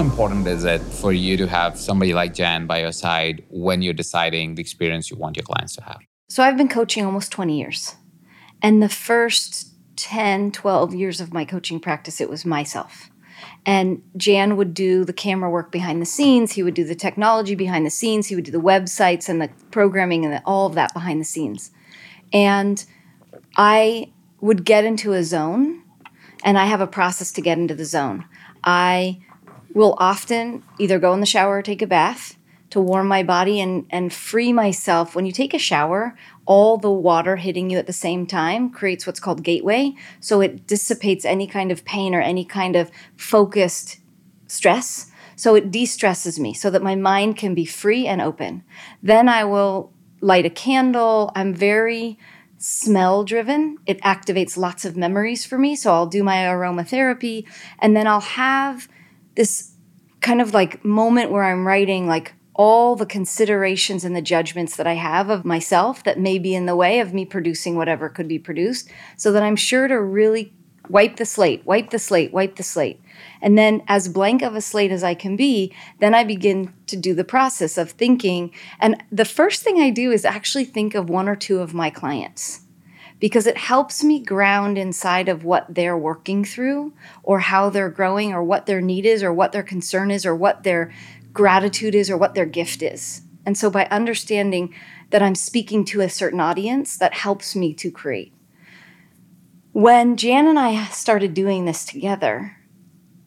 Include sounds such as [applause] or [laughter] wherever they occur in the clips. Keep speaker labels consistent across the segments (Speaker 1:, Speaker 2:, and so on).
Speaker 1: Important is it for you to have somebody like Jan by your side when you're deciding the experience you want your clients to have?
Speaker 2: So I've been coaching almost 20 years. And the first 10, 12 years of my coaching practice, it was myself. And Jan would do the camera work behind the scenes. He would do the technology behind the scenes. He would do the websites and the programming and the, all of that behind the scenes. And I would get into a zone, and I have a process to get into the zone. I will often either go in the shower or take a bath to warm my body and, and free myself. When you take a shower, all the water hitting you at the same time creates what's called gateway. So it dissipates any kind of pain or any kind of focused stress. So it de stresses me so that my mind can be free and open. Then I will light a candle. I'm very smell driven. It activates lots of memories for me. So I'll do my aromatherapy and then I'll have this kind of like moment where I'm writing like all the considerations and the judgments that I have of myself that may be in the way of me producing whatever could be produced so that I'm sure to really wipe the slate, wipe the slate, wipe the slate. And then, as blank of a slate as I can be, then I begin to do the process of thinking. And the first thing I do is actually think of one or two of my clients because it helps me ground inside of what they're working through or how they're growing or what their need is or what their concern is or what their gratitude is or what their gift is. And so by understanding that I'm speaking to a certain audience, that helps me to create. When Jan and I started doing this together,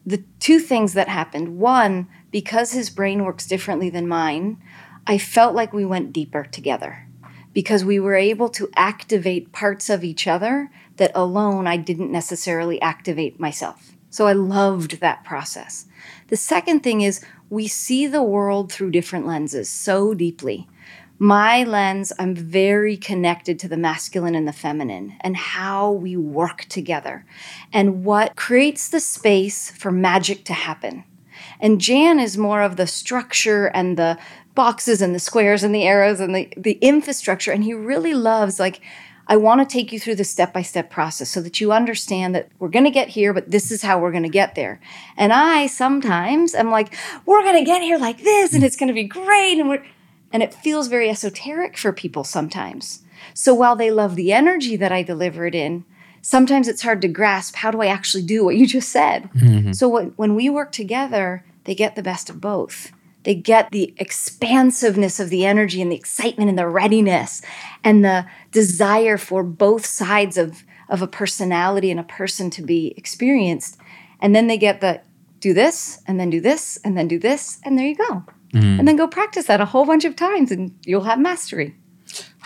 Speaker 2: the two things that happened one, because his brain works differently than mine, I felt like we went deeper together because we were able to activate parts of each other that alone I didn't necessarily activate myself. So I loved that process. The second thing is we see the world through different lenses so deeply. My lens, I'm very connected to the masculine and the feminine and how we work together and what creates the space for magic to happen. And Jan is more of the structure and the boxes and the squares and the arrows and the, the infrastructure. And he really loves, like, I want to take you through the step by step process so that you understand that we're going to get here, but this is how we're going to get there. And I sometimes am like, we're going to get here like this and it's going to be great. And we're, and it feels very esoteric for people sometimes. So while they love the energy that I deliver it in, sometimes it's hard to grasp how do I actually do what you just said. Mm-hmm. So when, when we work together, they get the best of both. They get the expansiveness of the energy and the excitement and the readiness and the desire for both sides of, of a personality and a person to be experienced. And then they get the do this and then do this and then do this, and there you go. Mm. And then go practice that a whole bunch of times and you'll have mastery.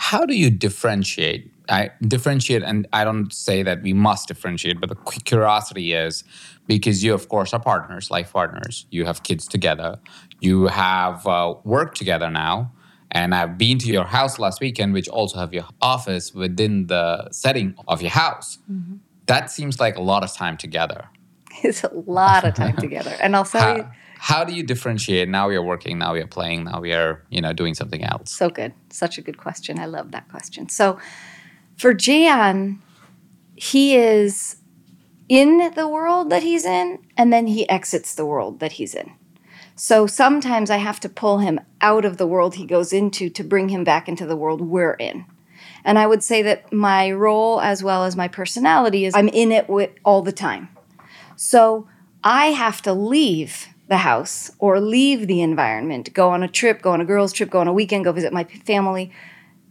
Speaker 1: How do you differentiate? I differentiate, and I don't say that we must differentiate, but the curiosity is because you, of course, are partners, life partners. You have kids together. You have uh, worked together now. And I've been to your house last weekend, which also have your office within the setting of your house. Mm-hmm. That seems like a lot of time together.
Speaker 2: It's a lot of time [laughs] together. And I'll tell
Speaker 1: how, do you differentiate? Now we are working now we are playing now we are you know doing something else.
Speaker 2: So good. Such a good question. I love that question. So for jan he is in the world that he's in and then he exits the world that he's in. So sometimes I have to pull him out of the world he goes into to bring him back into the world we're in. And I would say that my role, as well as my personality, is I'm in it with, all the time. So I have to leave the house or leave the environment, go on a trip, go on a girls' trip, go on a weekend, go visit my family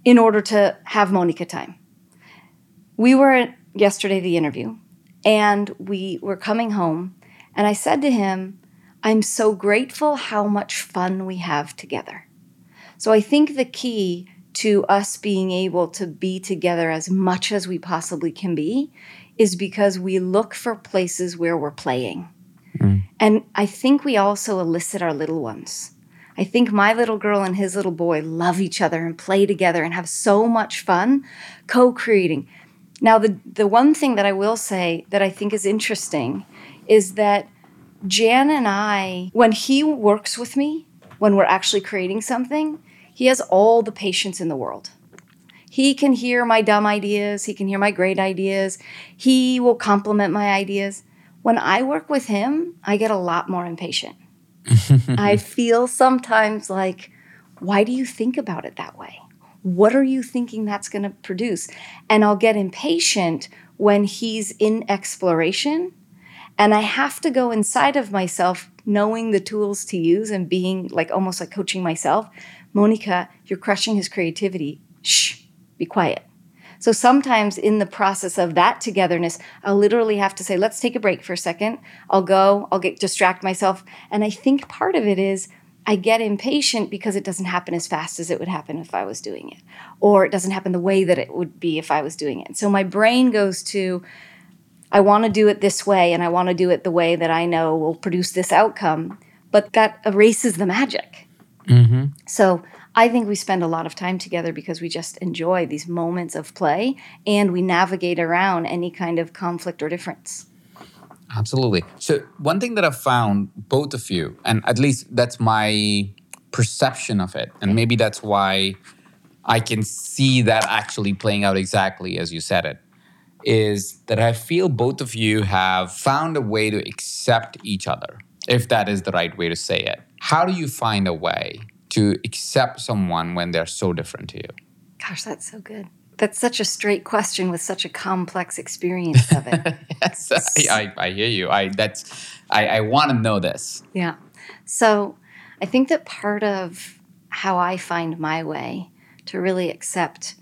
Speaker 2: in order to have Monica time. We were at yesterday, the interview, and we were coming home, and I said to him, I'm so grateful how much fun we have together. So I think the key to us being able to be together as much as we possibly can be is because we look for places where we're playing. Mm. And I think we also elicit our little ones. I think my little girl and his little boy love each other and play together and have so much fun co creating. Now, the, the one thing that I will say that I think is interesting is that Jan and I, when he works with me, when we're actually creating something, he has all the patience in the world. He can hear my dumb ideas, he can hear my great ideas, he will compliment my ideas. When I work with him, I get a lot more impatient. [laughs] I feel sometimes like, why do you think about it that way? What are you thinking that's going to produce? And I'll get impatient when he's in exploration. And I have to go inside of myself, knowing the tools to use and being like almost like coaching myself. Monica, you're crushing his creativity. Shh, be quiet. So sometimes in the process of that togetherness, I'll literally have to say, let's take a break for a second. I'll go, I'll get distract myself. And I think part of it is I get impatient because it doesn't happen as fast as it would happen if I was doing it, or it doesn't happen the way that it would be if I was doing it. So my brain goes to, I want to do it this way, and I want to do it the way that I know will produce this outcome, but that erases the magic. Mm-hmm. So I think we spend a lot of time together because we just enjoy these moments of play and we navigate around any kind of conflict or difference.
Speaker 3: Absolutely. So, one thing that I've found, both of you, and at least that's my perception of it, and maybe that's why I can see that actually playing out exactly as you said it, is that I feel both of you have found a way to accept each other, if that is the right way to say it. How do you find a way to accept someone when they're so different to you?
Speaker 2: Gosh, that's so good. That's such a straight question with such a complex experience of it. [laughs]
Speaker 3: yes, I, I, I, hear you. I that's I, I want to know this.
Speaker 2: Yeah. So I think that part of how I find my way to really accept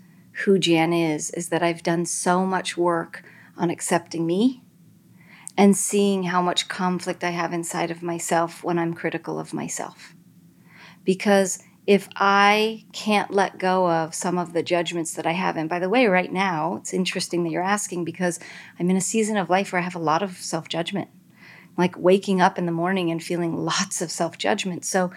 Speaker 2: who Jan is is that I've done so much work on accepting me and seeing how much conflict I have inside of myself when I'm critical of myself. Because if I can't let go of some of the judgments that I have, and by the way, right now, it's interesting that you're asking because I'm in a season of life where I have a lot of self judgment, like waking up in the morning and feeling [laughs] lots of self judgment. So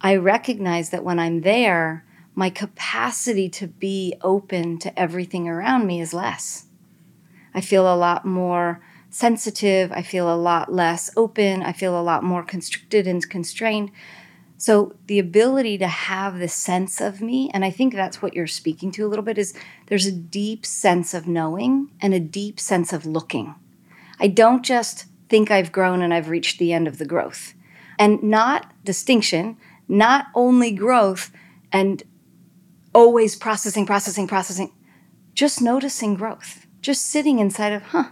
Speaker 2: I recognize that when I'm there, my capacity to be open to everything around me is less. I feel a lot more sensitive. I feel a lot less open. I feel a lot more constricted and constrained. So the ability to have the sense of me, and I think that's what you're speaking to a little bit, is there's a deep sense of knowing and a deep sense of looking. I don't just think I've grown and I've reached the end of the growth. And not distinction, not only growth and always processing, processing, processing, just noticing growth, just sitting inside of, huh,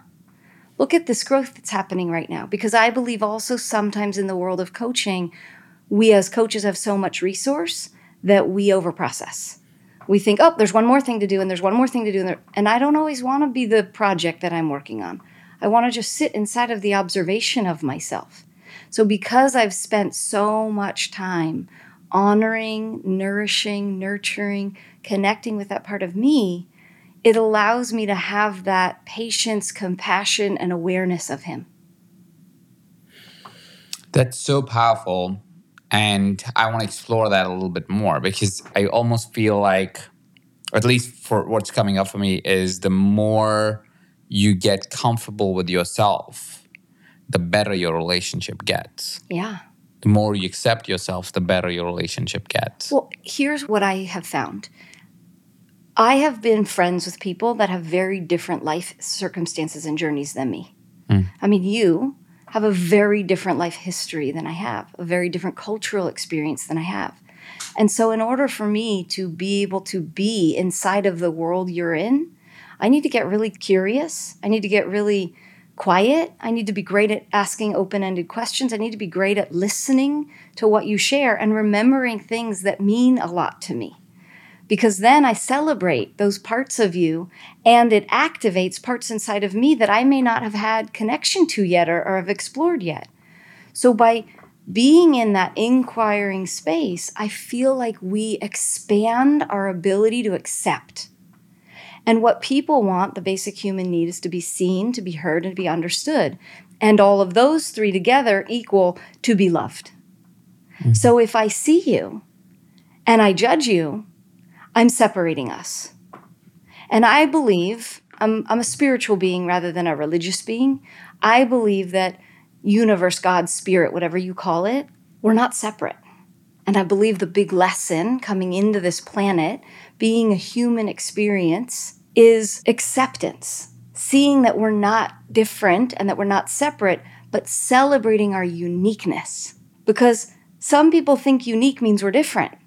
Speaker 2: look at this growth that's happening right now. Because I believe also sometimes in the world of coaching, we as coaches have so much resource that we overprocess. We think, oh, there's one more thing to do, and there's one more thing to do. And I don't always want to be the project that I'm working on. I want to just sit inside of the observation of myself. So, because I've spent so much time honoring, nourishing, nurturing, connecting with that part of me, it allows me to have that patience, compassion, and awareness of Him.
Speaker 3: That's so powerful. And I want to explore that a little bit more because I almost feel like, at least for what's coming up for me, is the more you get comfortable with yourself, the better your relationship gets.
Speaker 2: Yeah.
Speaker 3: The more you accept yourself, the better your relationship gets.
Speaker 2: Well, here's what I have found I have been friends with people that have very different life circumstances and journeys than me. Mm. I mean, you have a very different life history than I have, a very different cultural experience than I have. And so, in order for me to be able to be inside of the world you're in, I need to get really curious. I need to get really quiet. I need to be great at asking open ended questions. I need to be great at listening to what you share and remembering things that mean a lot to me because then I celebrate those parts of you and it activates parts inside of me that I may not have had connection to yet or, or have explored yet. So by being in that inquiring space, I feel like we expand our ability to accept. And what people want, the basic human need, is to be seen, to be heard, and to be understood. And all of those three together equal to be loved. Mm-hmm. So if I see you and I judge you, I'm separating us. And I believe, I'm, I'm a spiritual being rather than a religious being. I believe that universe, God, spirit, whatever you call it, we're not separate. And I believe the big lesson coming into this planet, being a human experience, is acceptance. Seeing that we're not different and that we're not separate, but celebrating our uniqueness. Because some people think unique means we're different.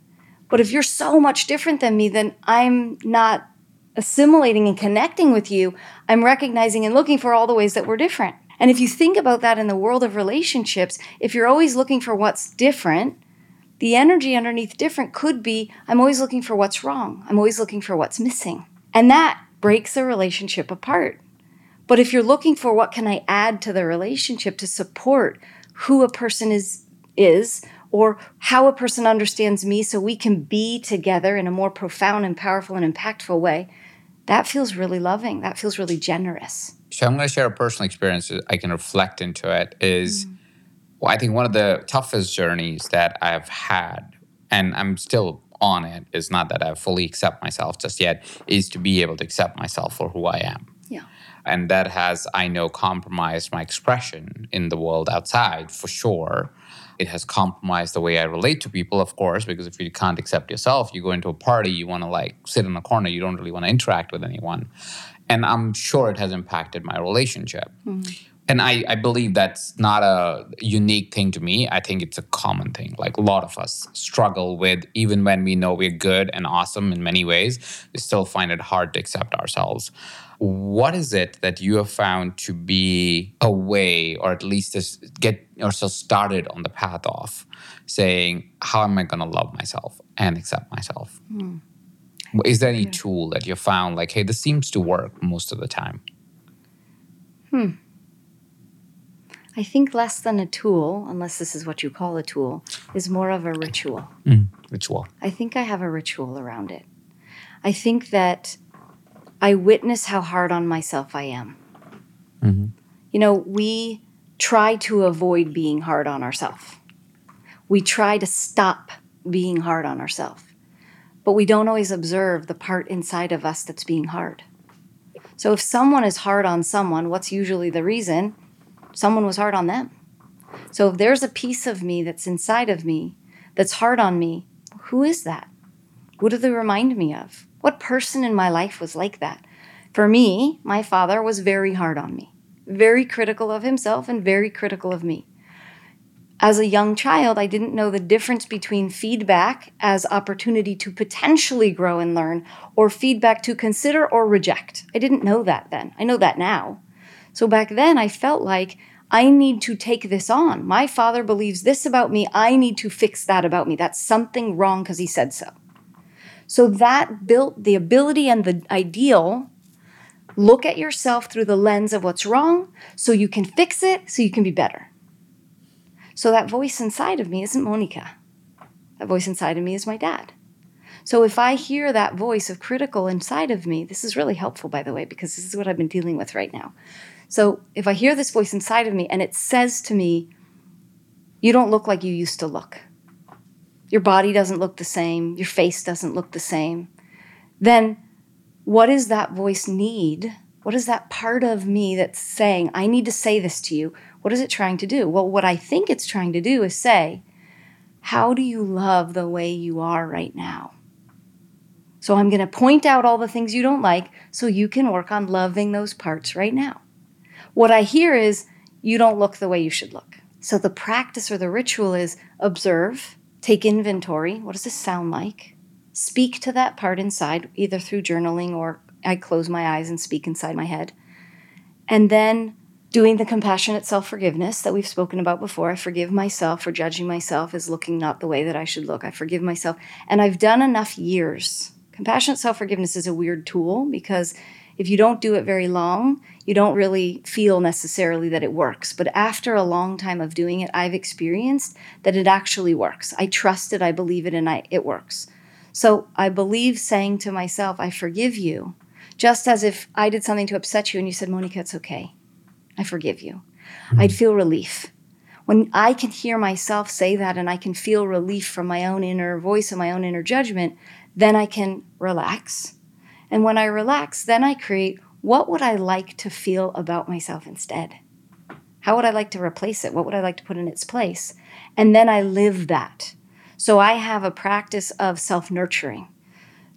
Speaker 2: But if you're so much different than me, then I'm not assimilating and connecting with you. I'm recognizing and looking for all the ways that we're different. And if you think about that in the world of relationships, if you're always looking for what's different, the energy underneath different could be I'm always looking for what's wrong. I'm always looking for what's missing. And that breaks a relationship apart. But if you're looking for what can I add to the relationship to support who a person is is or how a person understands me so we can be together in a more profound and powerful and impactful way, that feels really loving. That feels really generous.
Speaker 1: So I'm going to share a personal experience I can reflect into it is mm. well, I think one of the toughest journeys that I've had, and I'm still on it, is not that I fully accept myself just yet, is to be able to accept myself for who I am.
Speaker 2: Yeah.
Speaker 1: And that has, I know, compromised my expression in the world outside for sure. It has compromised the way I relate to people, of course, because if you can't accept yourself, you go into a party, you want to like sit in a corner, you don't really want to interact with anyone. And I'm sure it has impacted my relationship. Mm-hmm. And I, I believe that's not a unique thing to me. I think it's a common thing. Like a lot of us struggle with, even when we know we're good and awesome in many ways, we still find it hard to accept ourselves. What is it that you have found to be a way, or at least to get yourself started on the path of saying, how am I going to love myself and accept myself? Mm. Is there any yeah. tool that you found like, hey, this seems to work most of the time?
Speaker 2: Hmm. I think less than a tool, unless this is what you call a tool, is more of a ritual.
Speaker 1: Mm, ritual.
Speaker 2: I think I have a ritual around it. I think that I witness how hard on myself I am. Mm-hmm. You know, we try to avoid being hard on ourselves. We try to stop being hard on ourselves. But we don't always observe the part inside of us that's being hard. So if someone is hard on someone, what's usually the reason? Someone was hard on them. So if there's a piece of me that's inside of me that's hard on me, who is that? What do they remind me of? What person in my life was like that? For me, my father was very hard on me, very critical of himself and very critical of me. As a young child, I didn't know the difference between feedback as opportunity to potentially grow and learn or feedback to consider or reject. I didn't know that then. I know that now. So back then, I felt like I need to take this on. My father believes this about me. I need to fix that about me. That's something wrong because he said so. So that built the ability and the ideal. Look at yourself through the lens of what's wrong so you can fix it, so you can be better. So that voice inside of me isn't Monica. That voice inside of me is my dad. So if I hear that voice of critical inside of me, this is really helpful, by the way, because this is what I've been dealing with right now. So if I hear this voice inside of me and it says to me, You don't look like you used to look, your body doesn't look the same, your face doesn't look the same, then what does that voice need? What is that part of me that's saying, I need to say this to you? What is it trying to do? Well, what I think it's trying to do is say, How do you love the way you are right now? So I'm going to point out all the things you don't like so you can work on loving those parts right now. What I hear is, You don't look the way you should look. So the practice or the ritual is observe, Take inventory. What does this sound like? Speak to that part inside, either through journaling or I close my eyes and speak inside my head. And then doing the compassionate self forgiveness that we've spoken about before. I forgive myself for judging myself as looking not the way that I should look. I forgive myself. And I've done enough years. Compassionate self forgiveness is a weird tool because if you don't do it very long, you don't really feel necessarily that it works. But after a long time of doing it, I've experienced that it actually works. I trust it, I believe it, and I, it works. So I believe saying to myself, I forgive you, Just as if I did something to upset you and you said, Monica, it's okay. I forgive you. Mm-hmm. I'd feel relief. When I can hear myself say that and I can feel relief from my own inner voice and my own inner judgment, then I can relax. And when I relax, then I create what would I like to feel about myself instead? How would I like to replace it? What would I like to put in its place? And then I live that. So I have a practice of self nurturing,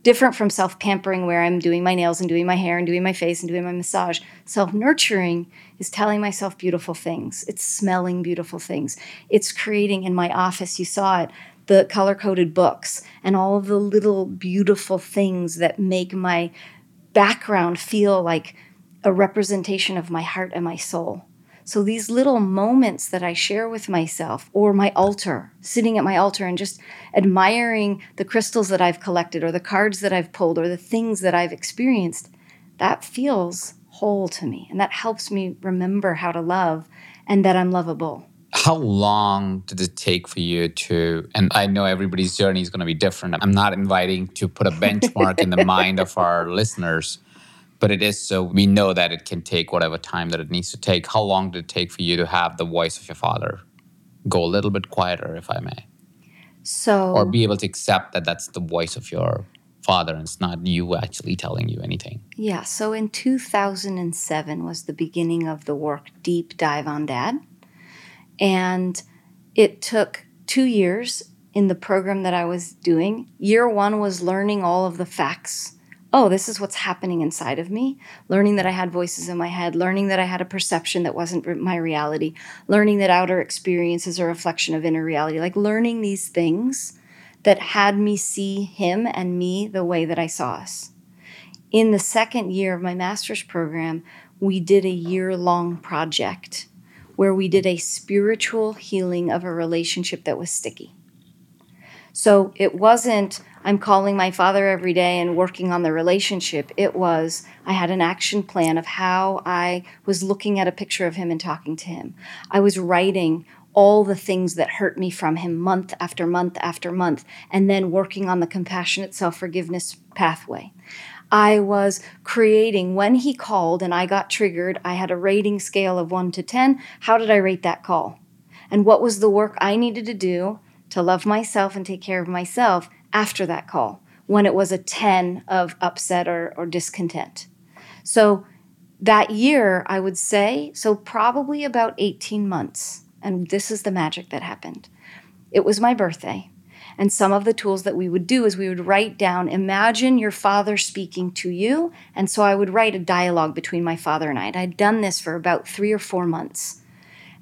Speaker 2: different from self pampering, where I'm doing my nails and doing my hair and doing my face and doing my massage. Self nurturing is telling myself beautiful things, it's smelling beautiful things, it's creating in my office, you saw it, the color coded books and all the little beautiful things that make my background feel like a representation of my heart and my soul. So these little moments that I share with myself or my altar, sitting at my altar and just admiring the crystals that I've collected or the cards that I've pulled or the things that I've experienced, that feels whole to me. And that helps me remember how to love and that I'm lovable.
Speaker 3: How long did it take for you to? And I know everybody's journey is going to be different. I'm not inviting to put a benchmark in the mind of our listeners, but it is so we know that it can take whatever time that it needs to take. How long did it take for you to have the voice of your father go a little bit quieter, if I may?
Speaker 2: So,
Speaker 3: or be able to accept that that's the voice of your father and it's not you actually telling you anything.
Speaker 2: Yeah. So in 2007 was the beginning of the work Deep Dive on Dad. And it took two years in the program that I was doing. Year one was learning all of the facts. Oh, this is what's happening inside of me. Learning that I had voices in my head, learning that I had a perception that wasn't my reality, learning that outer experience is a reflection of inner reality. Like learning these things that had me see him and me the way that I saw us. In the second year of my master's program, we did a year long project where we did a spiritual healing of a relationship that was sticky. So it wasn't, I'm calling my father every day and working on the relationship. It was, I had an action plan of how I was looking at a picture of him and talking to him. I was writing all the things that hurt me from him month after month after month, and then working on the compassionate self forgiveness pathway. I was creating when he called and I got triggered, I had a rating scale of 1 to 10. How did I rate that call? And what was the work I needed to do to love myself and take care of myself after that call when it was a 10 of upset or, or discontent? So that year, I would say, so probably about 18 months. And this is the magic that happened. It was my birthday. And some of the tools that we would do is we would write down, imagine your father speaking to you. And so I would write a dialogue between my father and I. And I'd done this for about three or four months.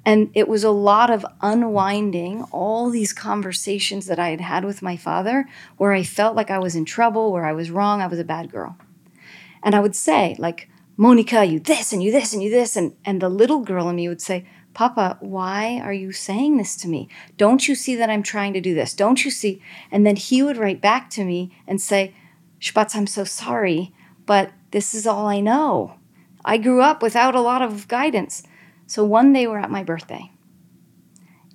Speaker 2: And it was a lot of unwinding all these conversations that I had had with my father where I felt like I was in trouble, where I was wrong, I was a bad girl. And I would say, like, Monica, you this and you this and you this. And, and the little girl in me would say, Papa, why are you saying this to me? Don't you see that I'm trying to do this? Don't you see? And then he would write back to me and say, Spatz, I'm so sorry, but this is all I know. I grew up without a lot of guidance. So one day we're at my birthday,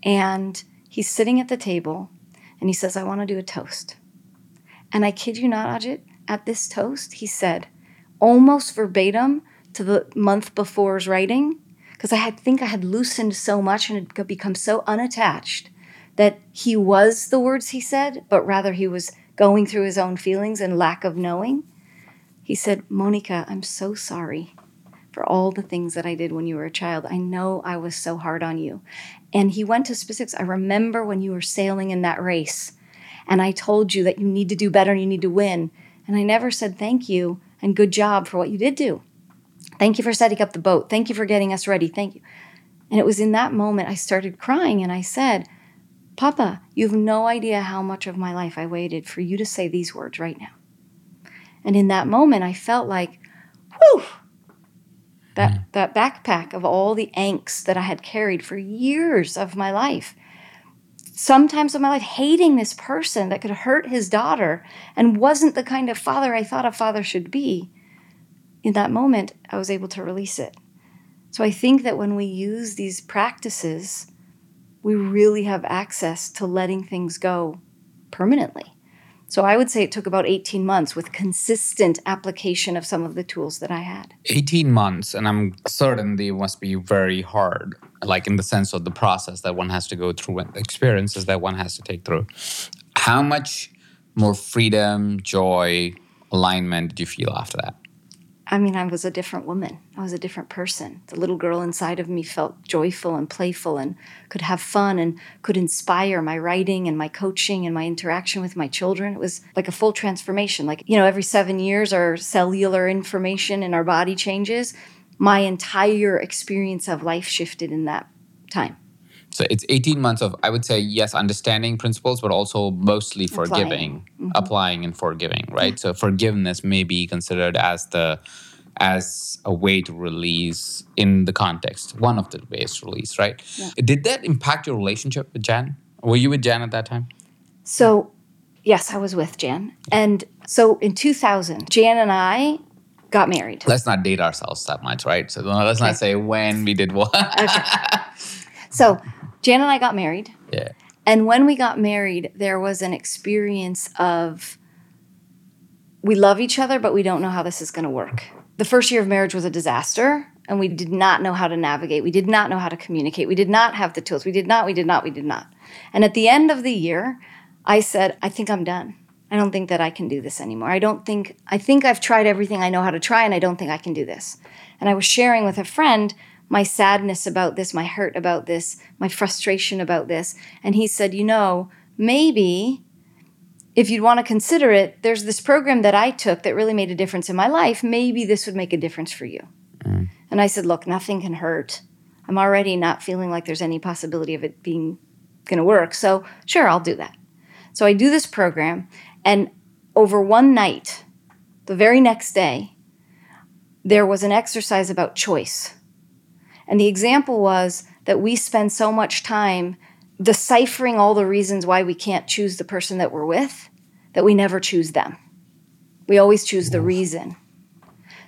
Speaker 2: and he's sitting at the table, and he says, I want to do a toast. And I kid you not, Ajit, at this toast, he said, almost verbatim to the month before's writing, because I had, think I had loosened so much and had become so unattached that he was the words he said, but rather he was going through his own feelings and lack of knowing. He said, Monica, I'm so sorry for all the things that I did when you were a child. I know I was so hard on you. And he went to specifics. I remember when you were sailing in that race, and I told you that you need to do better and you need to win. And I never said thank you and good job for what you did do. Thank you for setting up the boat. Thank you for getting us ready. Thank you. And it was in that moment I started crying and I said, Papa, you have no idea how much of my life I waited for you to say these words right now. And in that moment, I felt like, whew, that, mm. that backpack of all the angst that I had carried for years of my life. Sometimes of my life, hating this person that could hurt his daughter and wasn't the kind of father I thought a father should be in that moment, I was able to release it. So I think that when we use these practices, we really have access to letting things go permanently. So I would say it took about 18 months with consistent application of some of the tools that I had.
Speaker 1: 18 months, and I'm certain they must be very hard, like in the sense of the process that one has to go through and experiences that one has to take through. How much more freedom, joy, alignment did you feel after that?
Speaker 2: I mean, I was a different woman. I was a different person. The little girl inside of me felt joyful and playful and could have fun and could inspire my writing and my coaching and my interaction with my children. It was like a full transformation. Like, you know, every seven years, our cellular information in our body changes. My entire experience of life shifted in that time.
Speaker 1: So it's 18 months of, I would say, yes, understanding principles, but also mostly forgiving, applying, mm-hmm. applying and forgiving, right? Yeah. So forgiveness may be considered as the as a way to release in the context, one of the ways to release, right? Yeah. Did that impact your relationship with Jan? Were you with Jan at that time?
Speaker 2: So, yes, I was with Jan. And so in 2000, Jan and I got married.
Speaker 1: Let's not date ourselves that much, right? So let's okay. not say when we did what. okay. [laughs]
Speaker 2: So Jan and I got married.
Speaker 1: Yeah.
Speaker 2: And when we got married, there was an experience of we love each other, but we don't know how this is going to work. The first year of marriage was a disaster, and we did not know how to navigate. We did not know how to communicate. We did not have the tools. We did not, we did not, we did not. And at the end of the year, I said, I think I'm done. I don't think that I can do this anymore. I don't think, I think I've tried everything I know how to try, and I don't think I can do this. And I was sharing with a friend my sadness about this, my hurt about this, my frustration about this. And he said, You know, maybe if you'd want to consider it, there's this program that I took that really made a difference in my life. Maybe this would make a difference for you. Mm. And I said, Look, nothing can hurt. I'm already not feeling like there's any possibility of it being going to work. So, sure, I'll do that. So I do this program. And over one night, the very next day, there was an exercise about choice and the example was that we spend so much time deciphering all the reasons why we can't choose the person that we're with that we never choose them. We always choose the reason.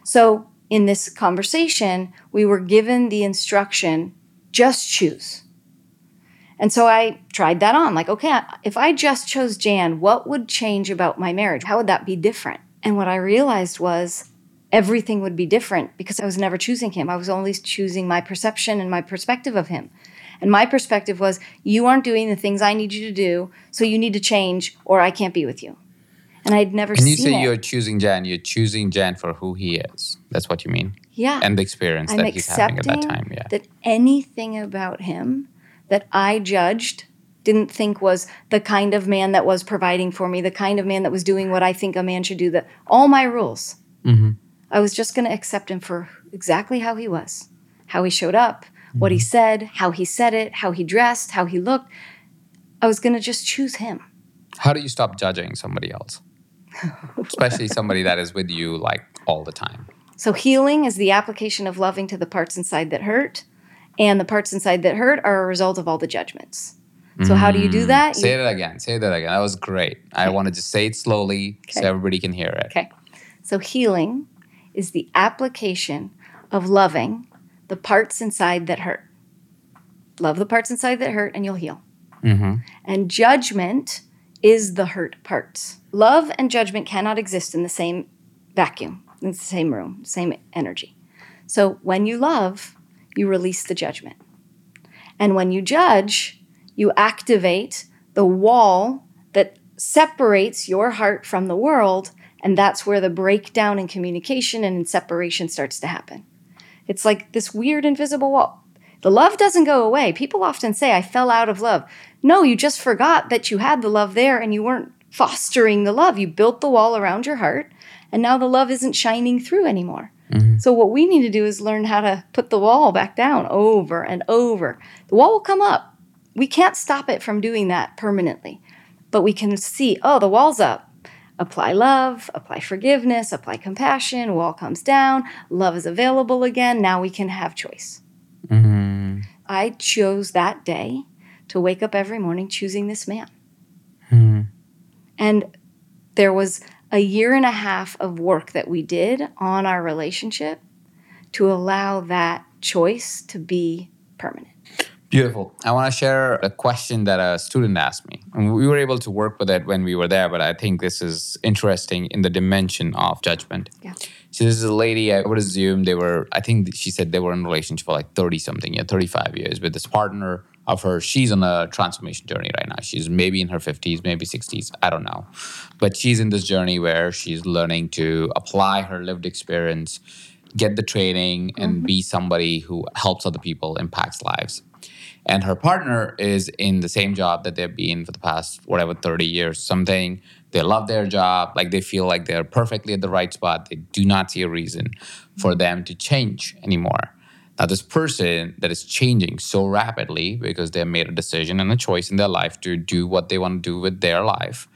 Speaker 2: So, in this conversation, we were given the instruction just choose. And so I tried that on like, okay, if I just chose Jan, what would change about my marriage? How would that be different? And what I realized was everything would be different because I was never choosing him. I was only choosing my perception and my perspective of him. And my perspective was, you aren't doing the things I need you to do, so you need to change, or I can't be with you. And I'd never
Speaker 1: and you
Speaker 2: say
Speaker 1: it. you're choosing Jan, you're choosing Jan for who he is. That's what you mean.
Speaker 2: Yeah.
Speaker 1: And the experience I'm that he's having at that time. Yeah.
Speaker 2: That anything about him that I judged didn't think was the kind of man that was providing for me, the kind of man that was doing what I think a man should do, that all my rules. Mm-hmm. I was just going to accept him for exactly how he was, how he showed up, mm-hmm. what he mm-hmm. said, how he said it, how he dressed, how he looked. I was going to just choose him.
Speaker 1: How do you stop judging somebody else? [laughs] Especially somebody that is with you like all the time.
Speaker 2: So, healing is the application of loving to the parts inside that hurt, and the parts inside that hurt are a result of all the judgments. So, how do you do mm. that?
Speaker 1: Say you, that again. Say that again. That was great. Okay. I wanted to say it slowly okay. so everybody can hear it.
Speaker 2: Okay. So, healing is the application of loving the parts inside that hurt. Love the parts inside that hurt, and you'll heal. Mm-hmm. And judgment is the hurt parts. Love and judgment cannot exist in the same vacuum, in the same room, same energy. So when you love, you release the judgment. And when you judge, you activate the wall that separates your heart from the world and that's where the breakdown in communication and in separation starts to happen. It's like this weird invisible wall. The love doesn't go away. People often say, I fell out of love. No, you just forgot that you had the love there and you weren't fostering the love. You built the wall around your heart, and now the love isn't shining through anymore. Mm-hmm. So, what we need to do is learn how to put the wall back down over and over. The wall will come up. We can't stop it from doing that permanently, but we can see, oh, the wall's up apply love, apply forgiveness, apply compassion, wall comes down, love is available again. Now we can have choice. Mm-hmm. I chose that day to wake up every morning choosing this man. Mm-hmm. And there was a year and a half of work that we did on our relationship to allow that choice to be permanent.
Speaker 1: Beautiful. I want to share a question that a student asked me. And we were able to work with it when we were there, but I think this is interesting in the dimension of judgment.
Speaker 2: Yeah.
Speaker 1: So this is a lady, I would assume they were, I think she said they were in a relationship for like 30 something, yeah, 35 years with this partner of hers. She's on a transformation journey right now. She's maybe in her 50s, maybe 60s, I don't know. But she's in this journey where she's learning to apply her lived experience, get the training, and mm-hmm. be somebody who helps other people, impacts lives and her partner is in the same job that they've been for the past whatever 30 years something. They love their job. Like they feel like they're perfectly at the right spot. They do not see a reason for them to change anymore. Now this person that is changing so rapidly because they made a decision and a choice in their life to do what they want to do with their life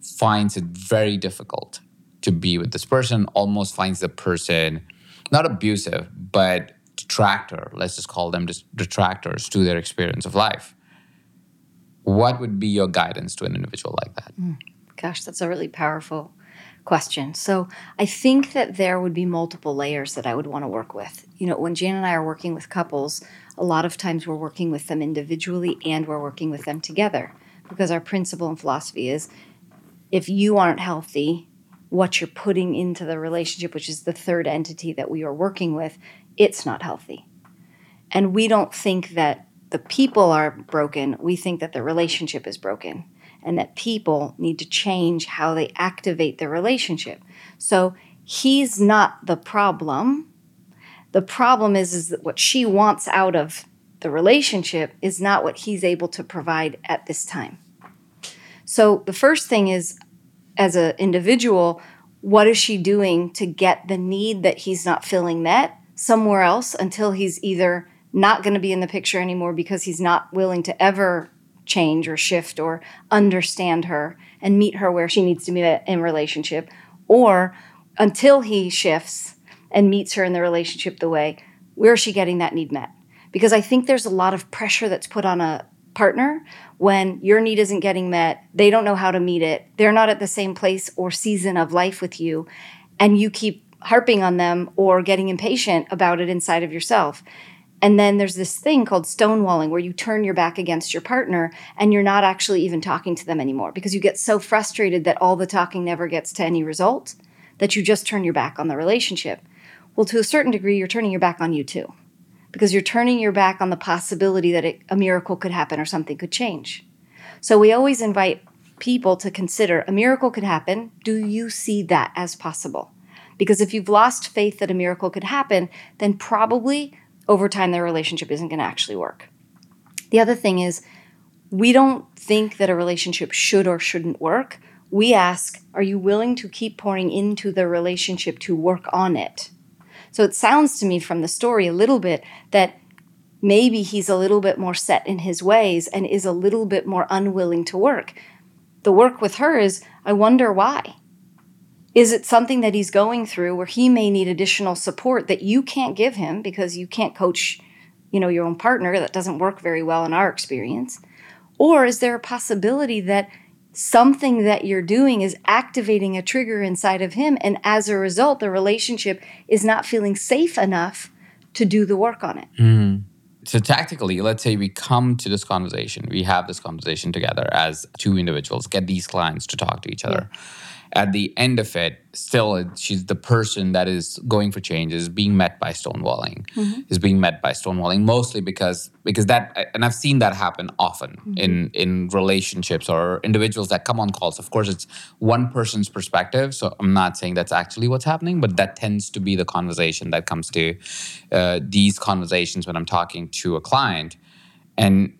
Speaker 1: finds it very difficult to be with this person almost finds the person not abusive but detractor, let's just call them just detractors to their experience of life. What would be your guidance to an individual like that? Mm,
Speaker 2: gosh, that's a really powerful question. So I think that there would be multiple layers that I would want to work with. You know, when Jan and I are working with couples, a lot of times we're working with them individually and we're working with them together because our principle and philosophy is if you aren't healthy, what you're putting into the relationship, which is the third entity that we are working with, it's not healthy. And we don't think that the people are broken, we think that the relationship is broken and that people need to change how they activate the relationship. So he's not the problem. The problem is, is that what she wants out of the relationship is not what he's able to provide at this time. So the first thing is, as an individual, what is she doing to get the need that he's not feeling met somewhere else until he's either not going to be in the picture anymore because he's not willing to ever change or shift or understand her and meet her where she needs to be in relationship or until he shifts and meets her in the relationship the way where is she getting that need met? Because i think there's a lot of pressure that's put on a partner when your need isn't getting met they don't know how to meet it they're not at the same place or season of life with you and you keep harping on them or getting impatient about it inside of yourself. And then there's this thing called stonewalling where you turn your back against your partner and you're not actually even talking to them anymore because you get so frustrated that all the talking never gets to any result that you just turn your back on the relationship. Well, to a certain degree, you're turning your back on you too because you're turning your back on the possibility that it, a miracle could happen or something could change. So we always invite people to consider a miracle could happen. Do you see that as possible? Because if you've lost faith that a miracle could happen, then probably over time their relationship isn't going to actually work. The other thing is, we don't think that a relationship should or shouldn't work. We ask, are you willing to keep pouring into the relationship to work on it? So it sounds to me from the story a little bit that maybe he's a little bit more set in his ways and is a little bit more unwilling to work. The work with her is, I wonder why. Is it something that he's going through where he may need additional support that you can't give him because you can't coach, you know, your own partner that doesn't work very well in our experience? Or is there a possibility that something that you're doing is activating a trigger inside of him and as a result the relationship is not feeling safe enough to do the work on it?
Speaker 1: Mm. So tactically, let's say we come to this conversation, we have this conversation together as two individuals, get these clients to talk to each other. Yeah at the end of it, still she's the person that is going for change is being met by stonewalling, mm-hmm. is being met by stonewalling mostly because because that and I've seen that happen often mm-hmm. in in relationships or individuals that come on calls. Of course, it's one person's perspective, so I'm not saying that's actually what's happening, but that tends to be the conversation that comes to uh, these conversations when I'm talking to a client. And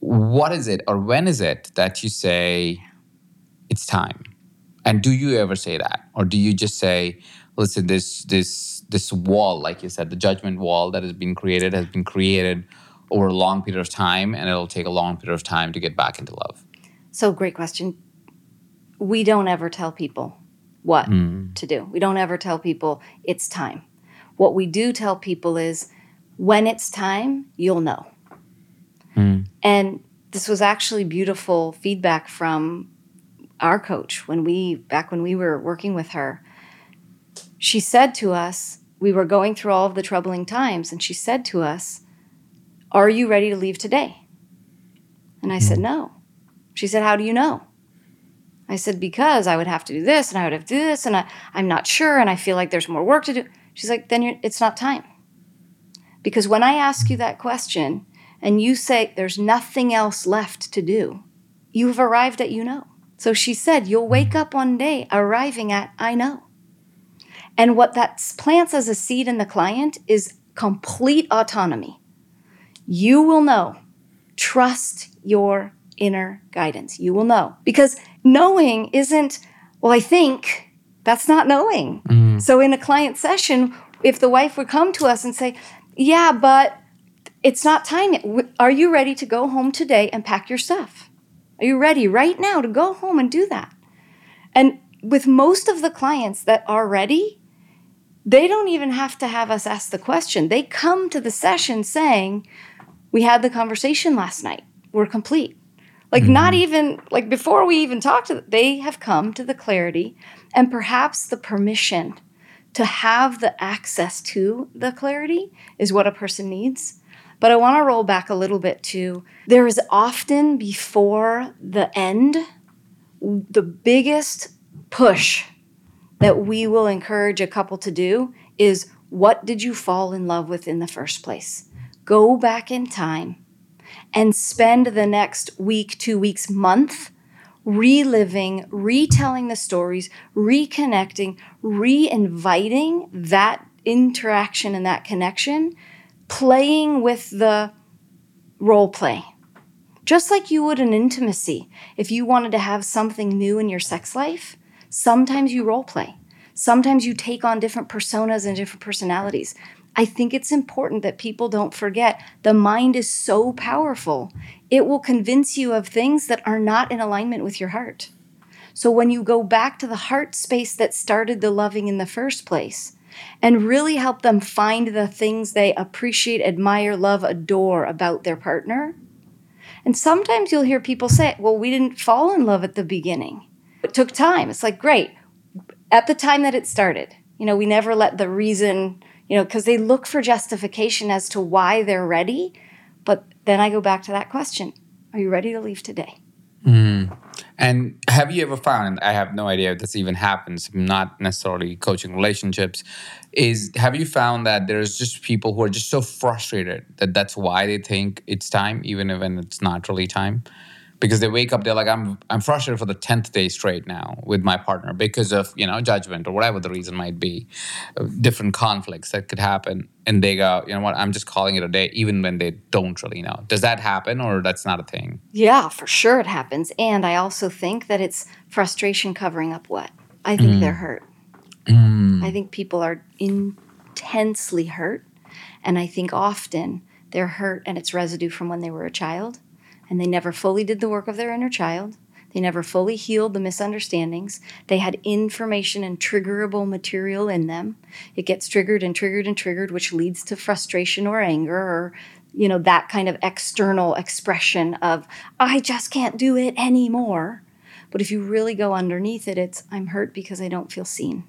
Speaker 1: what is it or when is it that you say it's time? And do you ever say that, or do you just say, "Listen, this this this wall, like you said, the judgment wall that has been created has been created over a long period of time, and it'll take a long period of time to get back into love."
Speaker 2: So, great question. We don't ever tell people what mm. to do. We don't ever tell people it's time. What we do tell people is when it's time, you'll know. Mm. And this was actually beautiful feedback from our coach when we back when we were working with her she said to us we were going through all of the troubling times and she said to us Are you ready to leave today? And I said, mm-hmm. No. She said, How do you know? I said, Because I would have to do this and I would have to do this and I, I'm not sure and I feel like there's more work to do. She's like, Then it's not time. Because when I ask you that question and you say there's nothing else left to do, you've arrived at you know. So she said, You'll wake up one day arriving at I know. And what that plants as a seed in the client is complete autonomy. You will know. Trust your inner guidance. You will know. Because knowing isn't, well, I think that's not knowing. Mm. So in a client session, if the wife would come to us and say, Yeah, but it's not time yet. Are you ready to go home today and pack your stuff? Are you ready right now to go home and do that? And with most of the clients that are ready, they don't even have to have us ask the question. They come to the session saying, We had the conversation last night. We're complete. Like, mm-hmm. not even, like, before we even talked to them, they have come to the clarity and perhaps the permission to have the access to the clarity is what a person needs. But I want to roll back a little bit to there is often before the end the biggest push that we will encourage a couple to do is what did you fall in love with in the first place? Go back in time and spend the next week, two weeks, month reliving, retelling the stories, reconnecting, re inviting that interaction and that connection playing with the role play. Just like you would in intimacy. If you wanted to have something new in your sex life, sometimes you role play. Sometimes you take on different personas and different personalities. I think it's important that people don't forget the mind is so powerful. It will convince you of things that are not in alignment with your heart. So when you go back to the heart space that started the loving in the first place, and really help them find the things they appreciate, admire, love, adore about their partner. And sometimes you'll hear people say, Well, we didn't fall in love at the beginning. It took time. It's like, great. At the time that it started, you know, we never let the reason, you know, because they look for justification as to why they're ready. But then I go back to that question Are you ready to leave today?
Speaker 1: Mm. And have you ever found, I have no idea if this even happens, not necessarily coaching relationships, is have you found that there's just people who are just so frustrated that that's why they think it's time, even when it's not really time? Because they wake up they're like i'm i'm frustrated for the 10th day straight now with my partner because of you know judgment or whatever the reason might be uh, different conflicts that could happen. And they go you know what? I'm just calling it a day even when they don't really know. Does that happen or that's not a thing?
Speaker 2: Yeah for sure it happens. And i also think that it's frustration covering up what? I think mm. they're hurt. Mm. i think people are intensely hurt. And i think often they're hurt and it's residue from when they were a child and they never fully did the work of their inner child. They never fully healed the misunderstandings. They had information and triggerable material in them. It gets triggered and triggered and triggered, which leads to frustration or anger or, you know, that kind of external expression of, I just can't do it anymore. But if you really go underneath it, it's, I'm hurt because I don't feel seen.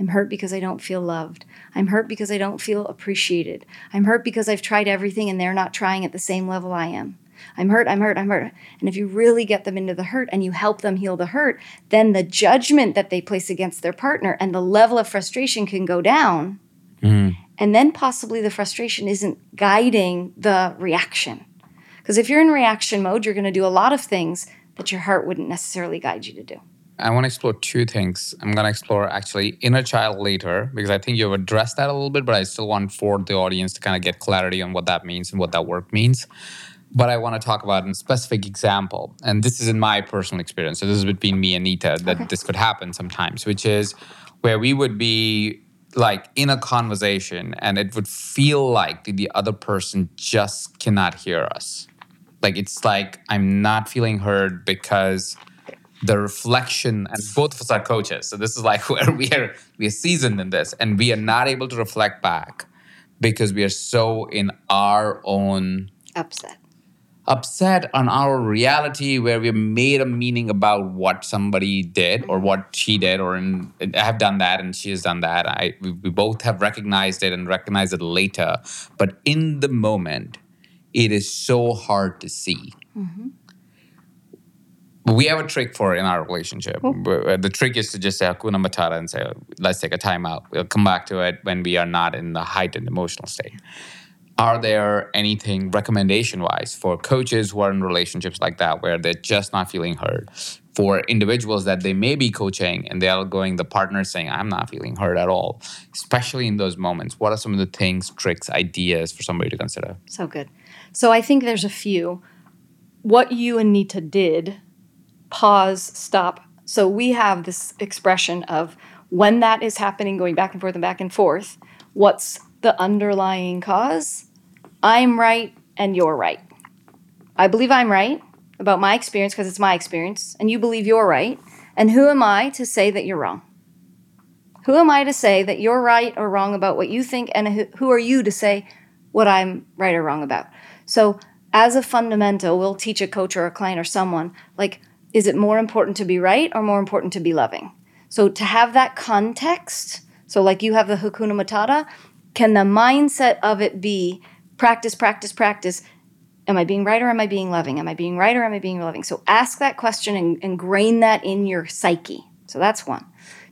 Speaker 2: I'm hurt because I don't feel loved. I'm hurt because I don't feel appreciated. I'm hurt because I've tried everything and they're not trying at the same level I am. I'm hurt, I'm hurt, I'm hurt. And if you really get them into the hurt and you help them heal the hurt, then the judgment that they place against their partner and the level of frustration can go down. Mm. And then possibly the frustration isn't guiding the reaction. Because if you're in reaction mode, you're going to do a lot of things that your heart wouldn't necessarily guide you to do.
Speaker 1: I want to explore two things. I'm going to explore actually inner child later because I think you've addressed that a little bit, but I still want for the audience to kind of get clarity on what that means and what that work means but I want to talk about a specific example. And this is in my personal experience. So this is between me and Nita that okay. this could happen sometimes, which is where we would be like in a conversation and it would feel like the other person just cannot hear us. Like it's like I'm not feeling heard because the reflection and both of us are coaches. So this is like [laughs] where we are we are seasoned in this and we are not able to reflect back because we are so in our own
Speaker 2: upset
Speaker 1: upset on our reality where we made a meaning about what somebody did or what she did or in, I have done that and she has done that. I we, we both have recognized it and recognized it later. But in the moment, it is so hard to see. We have a trick for it in our relationship. Uh, The trick is to just say Hakuna Matata and say, let's take a timeout. We'll come back to it when we are not in the heightened emotional state. Are there anything recommendation wise for coaches who are in relationships like that where they're just not feeling heard? For individuals that they may be coaching and they are going, the partner saying, I'm not feeling heard at all, especially in those moments. What are some of the things, tricks, ideas for somebody to consider?
Speaker 2: So good. So I think there's a few. What you and Nita did, pause, stop. So we have this expression of when that is happening, going back and forth and back and forth, what's the underlying cause? I'm right and you're right. I believe I'm right about my experience because it's my experience, and you believe you're right. And who am I to say that you're wrong? Who am I to say that you're right or wrong about what you think? And who- are you to say what I'm right or wrong about? So, as a fundamental, we'll teach a coach or a client or someone like, is it more important to be right or more important to be loving? So, to have that context, so like you have the Hakuna Matata, can the mindset of it be practice, practice, practice? Am I being right or am I being loving? Am I being right or am I being loving? So, ask that question and ingrain that in your psyche. So, that's one.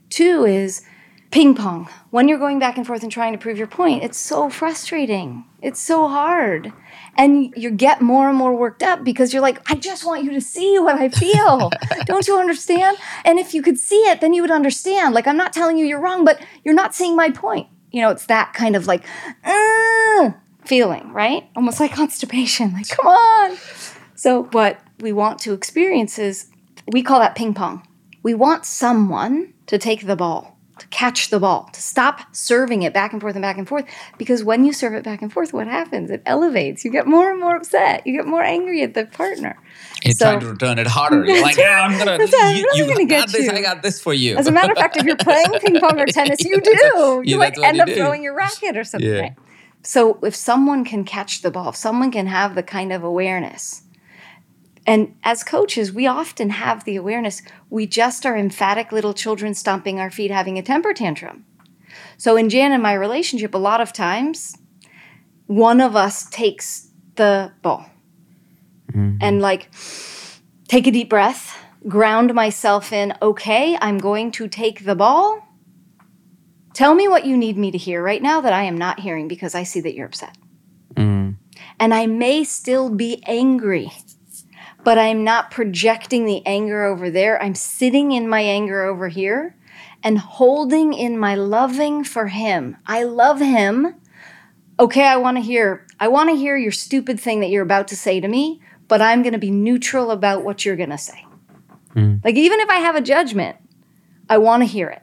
Speaker 2: Two is ping pong. When you're going back and forth and trying to prove your point, it's so frustrating. It's so hard. And you get more and more worked up because you're like, I just want you to see what I feel. [laughs] Don't you understand? And if you could see it, then you would understand. Like, I'm not telling you you're wrong, but you're not seeing my point. You know, it's that kind of like, "Uh," feeling, right? Almost like [laughs] constipation. Like, come on. So, what we want to experience is we call that ping pong. We want someone to take the ball, to catch the ball, to stop serving it back and forth and back and forth. Because when you serve it back and forth, what happens? It elevates. You get more and more upset. You get more angry at the partner.
Speaker 1: You're
Speaker 2: So-
Speaker 1: trying to return it harder. You're like, yeah, I'm gonna, [laughs]
Speaker 2: That's right, I'm
Speaker 1: you,
Speaker 2: really
Speaker 1: you
Speaker 2: gonna
Speaker 1: got
Speaker 2: get
Speaker 1: this,
Speaker 2: you.
Speaker 1: I got this for you.
Speaker 2: As a matter of fact, if you're playing ping pong or [laughs] tennis, you do. You
Speaker 1: Yeah,
Speaker 2: like end
Speaker 1: you
Speaker 2: up throwing your racket or something.
Speaker 1: Yeah.
Speaker 2: Right? So if someone can catch the ball, if someone can have the kind of awareness, and as coaches, we often have the awareness. We just are emphatic little children stomping our feet, having a temper tantrum. So in Jan and my relationship, a lot of times, one of us takes the ball mm-hmm. and like take a deep breath, ground myself in, okay, I'm going to take the ball. Tell me what you need me to hear right now that I am not hearing because I see that you're upset.
Speaker 1: Mm.
Speaker 2: And I may still be angry, but I'm not projecting the anger over there. I'm sitting in my anger over here and holding in my loving for him. I love him. Okay, I want to hear I want to hear your stupid thing that you're about to say to me, but I'm going to be neutral about what you're going to say. Like even if I have a judgment, I want to hear it.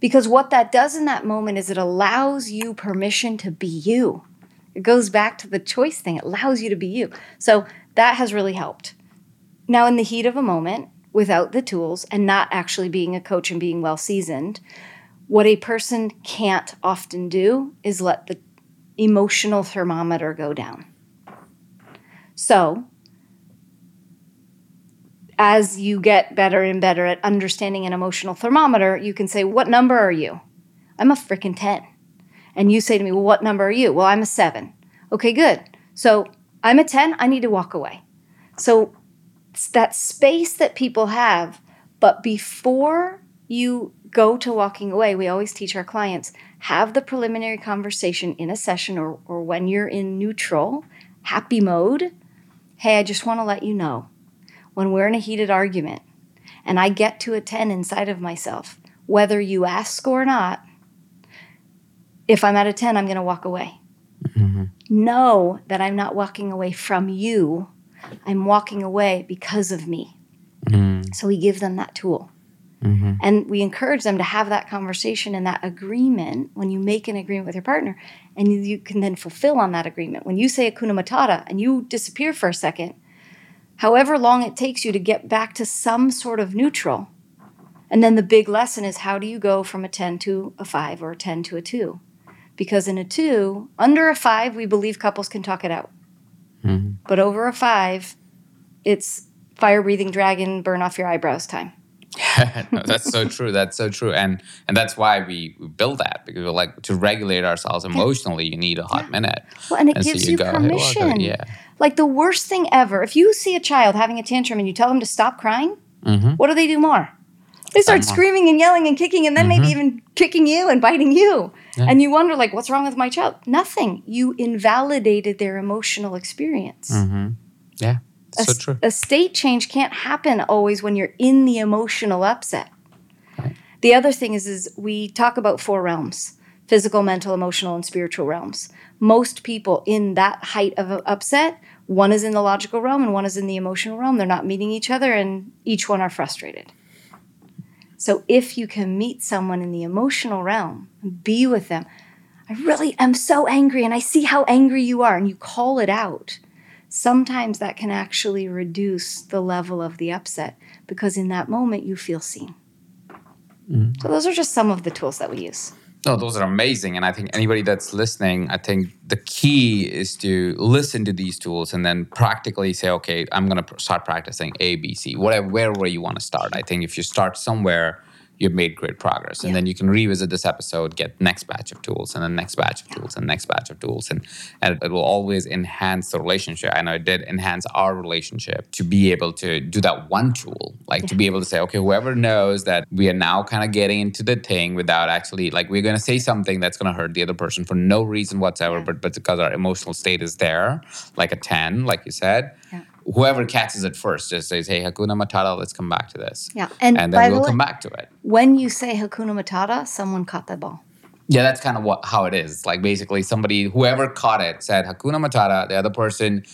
Speaker 2: Because what that does in that moment is it allows you permission to be you. It goes back to the choice thing. It allows you to be you. So that has really helped. Now, in the heat of a moment, without the tools and not actually being a coach and being well seasoned, what a person can't often do is let the emotional thermometer go down. So, as you get better and better at understanding an emotional thermometer, you can say, What number are you? I'm a freaking 10. And you say to me, Well, what number are you? Well, I'm a 7. Okay, good. So I'm a 10. I need to walk away. So that space that people have. But before you go to walking away, we always teach our clients have the preliminary conversation in a session or, or when you're in neutral, happy mode. Hey, I just want to let you know when we're in a heated argument and I get to a 10 inside of myself, whether you ask or not, if I'm at a 10, I'm going to walk away. Mm-hmm. Know that I'm not walking away from you, I'm walking away because of me. Mm-hmm. So we give them that tool. Mm-hmm. And we encourage them to have that conversation and that agreement when you make an agreement with your partner, and you, you can then fulfill on that agreement. When you say Hakuna Matata and you disappear for a second, however long it takes you to get back to some sort of neutral. And then the big lesson is how do you go from a 10 to a 5 or a 10 to a 2? Because in a 2, under a 5, we believe couples can talk it out. Mm-hmm. But over a 5, it's fire breathing dragon, burn off your eyebrows time. [laughs]
Speaker 1: no, that's so true. That's so true. And and that's why we, we build that because we're like to regulate ourselves emotionally, you need a hot
Speaker 2: Yeah.
Speaker 1: minute.
Speaker 2: Well, and it
Speaker 1: And so
Speaker 2: gives
Speaker 1: you
Speaker 2: you,
Speaker 1: go, hey, well,
Speaker 2: permission.
Speaker 1: yeah.
Speaker 2: Like the worst thing ever, if you see a child having a tantrum and you tell them to stop crying,
Speaker 1: Mhm.
Speaker 2: what do they do more? They start screaming and yelling and kicking and then maybe even kicking you and biting you. And you wonder, like, what's wrong with my child? Nothing. You invalidated their emotional experience.
Speaker 1: Mhm. Yeah.
Speaker 2: A,
Speaker 1: So true.
Speaker 2: a state change can't happen always when you're in the emotional upset. The other thing is, is we talk about four realms physical, mental, emotional, and spiritual realms. Most people in that height of upset, one is in the logical realm and one is in the emotional realm. They're not meeting each other and each one are frustrated. So if you can meet someone in the emotional realm, be with them. I really am so angry and I see how angry you are and you call it out sometimes that can actually reduce the level of the upset because in that moment you feel seen. Mm-hmm. So, those are just some of the tools that we use.
Speaker 1: No, those are amazing. And I think anybody that's listening, I think the key is to listen to these tools and then practically say, okay, I'm going to start practicing A, B, C, whatever, wherever you want to start. I think if you start somewhere, you've made great progress. And
Speaker 2: Yeah.
Speaker 1: then you can revisit this episode, get next batch of tools and then next batch of tools and next batch of tools. And, and it will always enhance the relationship. I know it did enhance our relationship to be able to do that one tool, like to be able to say, okay, whoever knows that we are now kind of getting into the thing without actually, like, we're going to say something that's going to hurt the other person for no reason whatsoever, but, but because our emotional state is there, like a 10, like you said.
Speaker 2: Yeah.
Speaker 1: Whoever catches it first just says, hey, Hakuna Matata, let's come back to this.
Speaker 2: Yeah. And,
Speaker 1: And then we'll
Speaker 2: way,
Speaker 1: come back to it.
Speaker 2: when you say Hakuna Matata, someone caught that ball.
Speaker 1: Yeah, that's kind of what how it is. Like basically, somebody whoever caught it said Hakuna Matata. The other person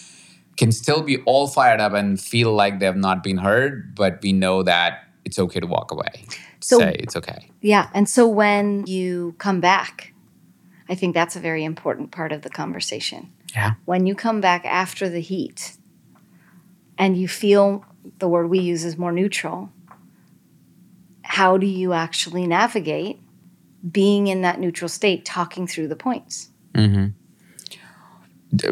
Speaker 1: can still be all fired up and feel like they have not been heard, but we know that it's okay to walk away.
Speaker 2: So-
Speaker 1: Say it's okay.
Speaker 2: Yeah. And so when you come back, I think that's a very important part of the conversation.
Speaker 1: Yeah.
Speaker 2: When you come back after the heat and you feel the word we use is more neutral, how do you actually navigate being in that neutral state, talking through the points? Mm-hmm.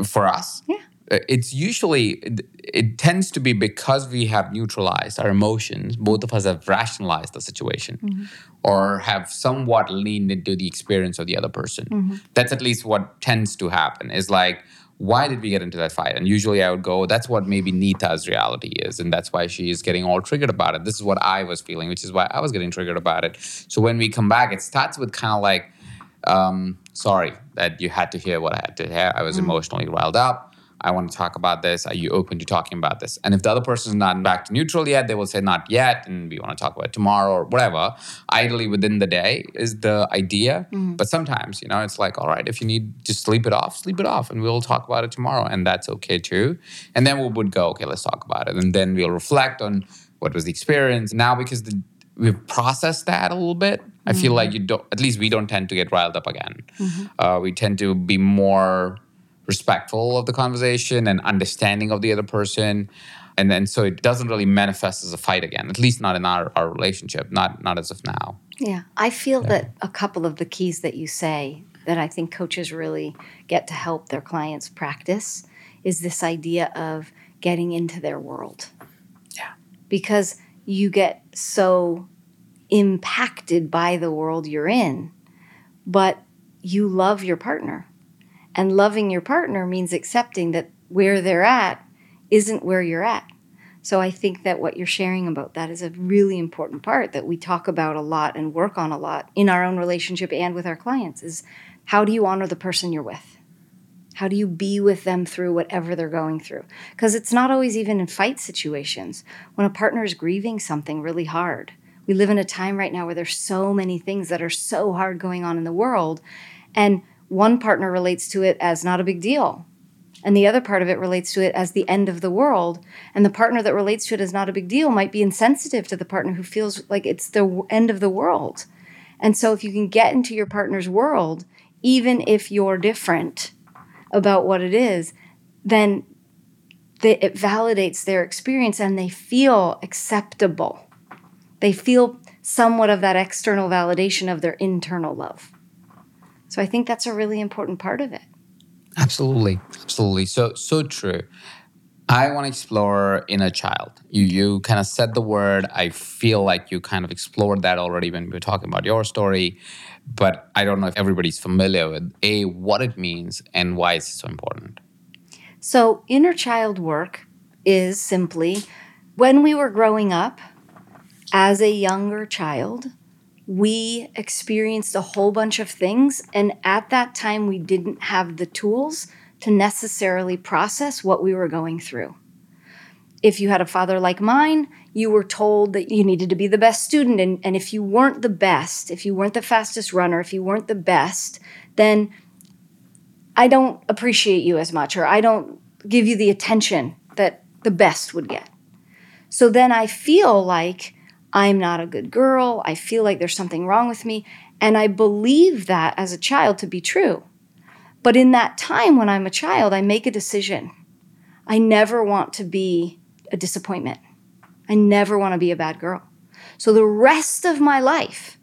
Speaker 1: For us,
Speaker 2: Yeah.
Speaker 1: uh, it's usually it, it tends to be because we have neutralized our emotions. Both of us have rationalized the situation, mm-hmm. or have somewhat leaned into the experience of the other person. Mm-hmm. That's at least what tends to happen. Is like. Why did we get into that fight? And usually I would go, that's what maybe Nita's reality is. And that's why she is getting all triggered about it. This is what I was feeling, which is why I was getting triggered about it. So when we come back, it starts with kind of like, um, sorry that you had to hear what I had to hear. I was emotionally riled up. I want to talk about this. Are you open to talking about this? And if the other person is not back to neutral yet, they will say not yet, and we want to talk about it tomorrow or whatever. Ideally, within the day is the idea. Mm-hmm. But sometimes, you know, it's like, all right, if you need to sleep it off, sleep it off, and we'll talk about it tomorrow, and that's okay too. And then we would go, okay, let's talk about it, and then we'll reflect on what was the experience. Now, because the we've processed that a little bit. I feel mm-hmm. like you don't. At least we don't tend to get riled up again. Mm-hmm. Uh, we tend to be more respectful of the conversation and understanding of the other person, and then so it doesn't really manifest as a fight again. At least not in our, our relationship. Not not as of now.
Speaker 2: Yeah, I feel that a couple of the keys that you say that I think coaches really get to help their clients practice is this idea of getting into their world.
Speaker 1: Yeah.
Speaker 2: Because you get so impacted by the world you're in, but you love your partner. And loving your partner means accepting that where they're at isn't where you're at. So I think that what you're sharing about that is a really important part that we talk about a lot and work on a lot in our own relationship and with our clients is how do you honor the person you're with? How do you be with them through whatever they're going through? Because it's not always even in fight situations. When a partner is grieving something really hard, we live in a time right now where there's so many things that are so hard going on in the world. And one partner relates to it as not a big deal. And the other part of it relates to it as the end of the world. And the partner that relates to it as not a big deal might be insensitive to the partner who feels like it's the end of the world. And so, if you can get into your partner's world, even if you're different about what it is, then the, it validates their experience and they feel acceptable. They feel somewhat of that external validation of their internal love. So, I think that's a really important part of it.
Speaker 1: Absolutely, absolutely. So so true. I want to explore inner child. You you kind of said the word. I feel like you kind of explored that already when we were talking about your story, but I don't know if everybody's familiar with a what it means and why it's so important.
Speaker 2: So, inner child work is simply when we were growing up as a younger child, we experienced a whole bunch of things. And at that time, we didn't have the tools to necessarily process what we were going through. If you had a father like mine, you were told that you needed to be the best student. And, and if you weren't the best, if you weren't the fastest runner, if you weren't the best, then I don't appreciate you as much, or I don't give you the attention that the best would get. So then I feel like I'm not a good girl. I feel like there's something wrong with me. And I believe that as a child to be true. But in that time when I'm a child, I make a decision. I never want to be a disappointment. I never want to be a bad girl. So the rest of my life,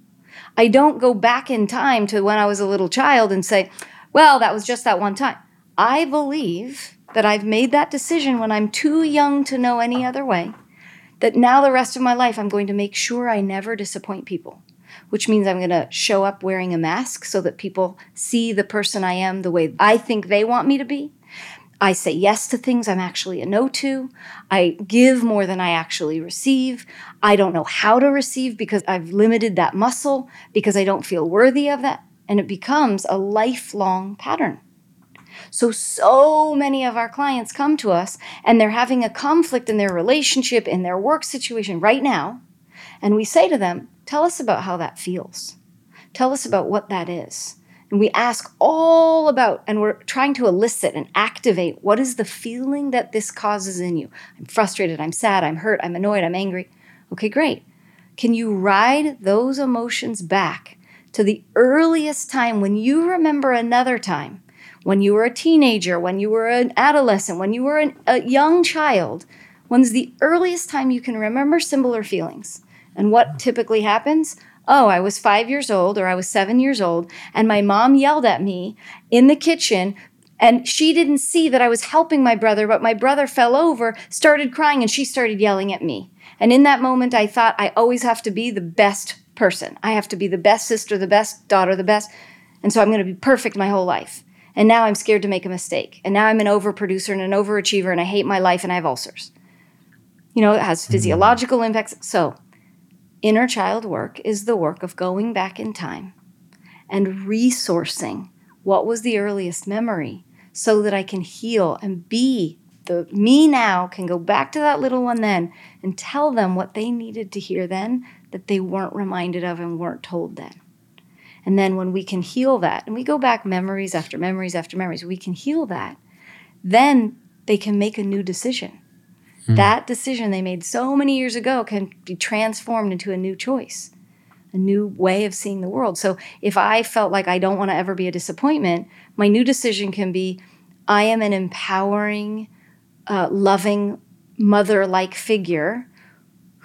Speaker 2: I don't go back in time to when I was a little child and say, well, that was just that one time. I believe that I've made that decision when I'm too young to know any other way, that now the rest of my life I'm going to make sure I never disappoint people which means I'm going to show up wearing a mask so that people see the person I am the way I think they want me to be. I say yes to things I'm actually a no to. I give more than I actually receive. I don't know how to receive because I've limited that muscle because I don't feel worthy of that. And it becomes a lifelong pattern. So, so many of our clients come to us and they're having a conflict in their relationship, in their work situation right now. And we say to them, Tell us about how that feels. Tell us about what that is. And we ask all about, and we're trying to elicit and activate what is the feeling that this causes in you. I'm frustrated, I'm sad, I'm hurt, I'm annoyed, I'm angry. Okay, great. Can you ride those emotions back to the earliest time when you remember another time, when you were a teenager, when you were an adolescent, when you were an, a young child? When's the earliest time you can remember similar feelings? And what typically happens? Oh, I was five years old or I was seven years old, and my mom yelled at me in the kitchen. And she didn't see that I was helping my brother, but my brother fell over, started crying, and she started yelling at me. And in that moment, I thought, I always have to be the best person. I have to be the best sister, the best daughter, the best. And so I'm going to be perfect my whole life. And now I'm scared to make a mistake. And now I'm an overproducer and an overachiever, and I hate my life, and I have ulcers. You know, it has mm-hmm. physiological impacts. So Inner child work is the work of going back in time and resourcing what was the earliest memory so that I can heal and be the me now can go back to that little one then and tell them what they needed to hear then that they weren't reminded of and weren't told then. And then when we can heal that, and we go back memories after memories after memories, we can heal that, then they can make a new decision. Mm. That decision they made so many years ago can be transformed into a new choice, a new way of seeing the world. So if I felt like I don't want to ever be a disappointment, my new decision can be I am an empowering, uh, loving, mother like figure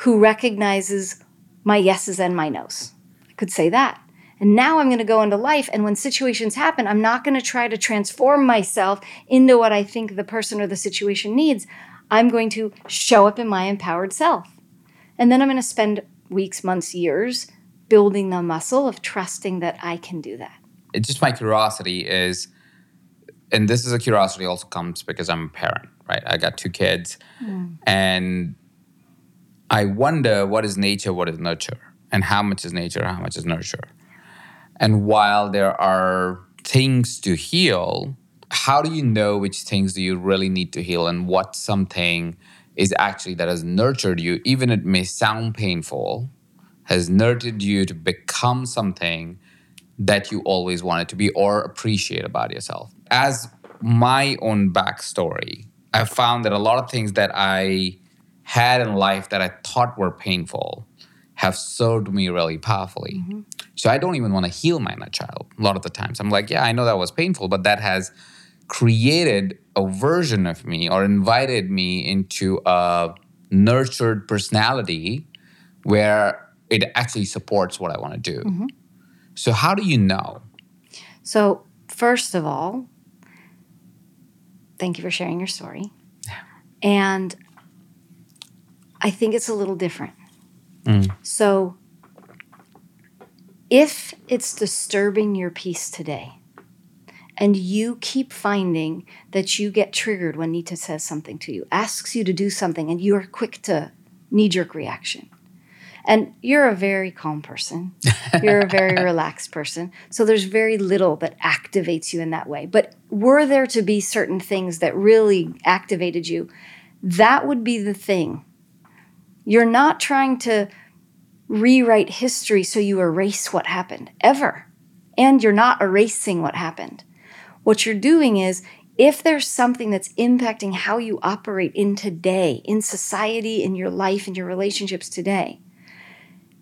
Speaker 2: who recognizes my yeses and my nos. I could say that. And now I'm going to go into life. And when situations happen, I'm not going to try to transform myself into what I think the person or the situation needs. I'm going to show up in my empowered self. And then I'm going to spend weeks, months, years building the muscle of trusting that I can do that.
Speaker 1: It's just my curiosity is, and this is a curiosity also comes because I'm a parent, right? I got two kids. Mm. And I wonder what is nature, what is nurture, and how much is nature, how much is nurture. And while there are things to heal, how do you know which things do you really need to heal and what something is actually that has nurtured you even it may sound painful has nurtured you to become something that you always wanted to be or appreciate about yourself as my own backstory i found that a lot of things that i had in life that i thought were painful have served me really powerfully mm-hmm. So i don't even want to heal my inner child a lot of the times i'm like yeah i know that was painful but that has created a version of me or invited me into a nurtured personality where it actually supports what I want to do. Mm-hmm. So, how do you know?
Speaker 2: So, first of all, thank you for sharing your story. And I think it's a little different. So if it's disturbing your peace today, and you keep finding that you get triggered when Nita says something to you, asks you to do something, and you are quick to knee jerk reaction. And you're a very calm person. [laughs] You're a very relaxed person. So there's very little that activates you in that way. But were there to be certain things that really activated you, that would be the thing. You're not trying to rewrite history so you erase what happened, ever. And you're not erasing what happened. What you're doing is if there's something that's impacting how you operate in today, in society, in your life, in your relationships today,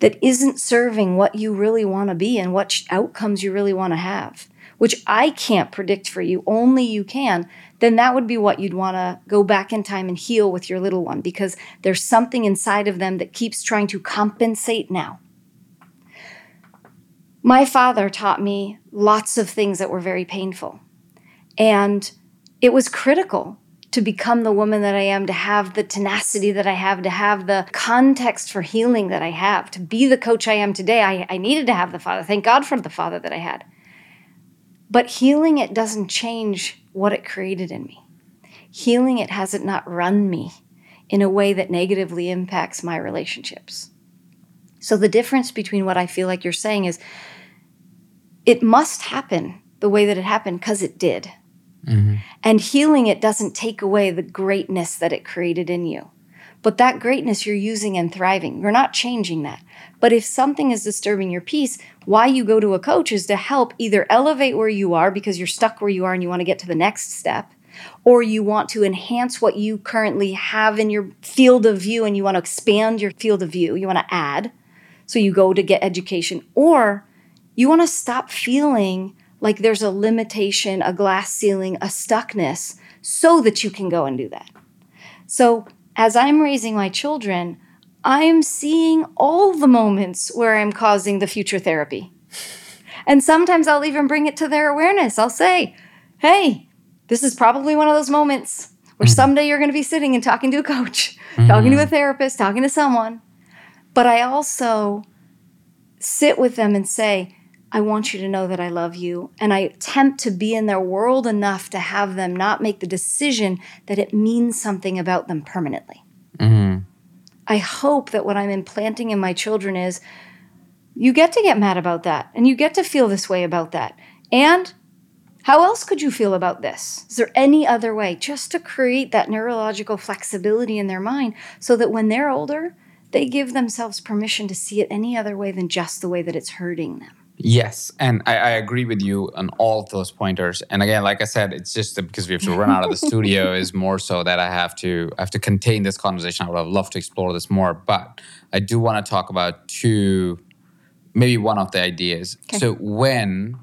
Speaker 2: that isn't serving what you really want to be and what outcomes you really want to have, which I can't predict for you, only you can, then that would be what you'd want to go back in time and heal with your little one because there's something inside of them that keeps trying to compensate now. My father taught me lots of things that were very painful. And it was critical to become the woman that I am, to have the tenacity that I have, to have the context for healing that I have, to be the coach I am today. I, I needed to have the father. Thank God for the father that I had. But healing it doesn't change what it created in me. Healing it has it not run me in a way that negatively impacts my relationships. So the difference between what I feel like you're saying is it must happen the way that it happened because it did. Mm-hmm. And healing it doesn't take away the greatness that it created in you. But that greatness you're using and thriving. You're not changing that. But if something is disturbing your peace, why you go to a coach is to help either elevate where you are because you're stuck where you are and you want to get to the next step, or you want to enhance what you currently have in your field of view and you want to expand your field of view. You want to add. So you go to get education, or you want to stop feeling like there's a limitation, a glass ceiling, a stuckness, so that you can go and do that. So, as I'm raising my children, I'm seeing all the moments where I'm causing the future therapy. And sometimes I'll even bring it to their awareness. I'll say, hey, this is probably one of those moments where mm-hmm. someday you're going to be sitting and talking to a coach, mm-hmm. talking to a therapist, talking to someone. But I also sit with them and say, I want you to know that I love you. And I attempt to be in their world enough to have them not make the decision that it means something about them permanently. Mm-hmm. I hope that what I'm implanting in my children is you get to get mad about that and you get to feel this way about that. And how else could you feel about this? Is there any other way? Just to create that neurological flexibility in their mind so that when they're older, they give themselves permission to see it any other way than just the way that it's hurting them.
Speaker 1: Yes, and I, I agree with you on all of those pointers. And again, like I said, it's just because we have to run out of the [laughs] studio is more so that I have to I have to contain this conversation. I would have loved to explore this more, but I do want to talk about two, maybe one of the ideas.
Speaker 2: Okay.
Speaker 1: So when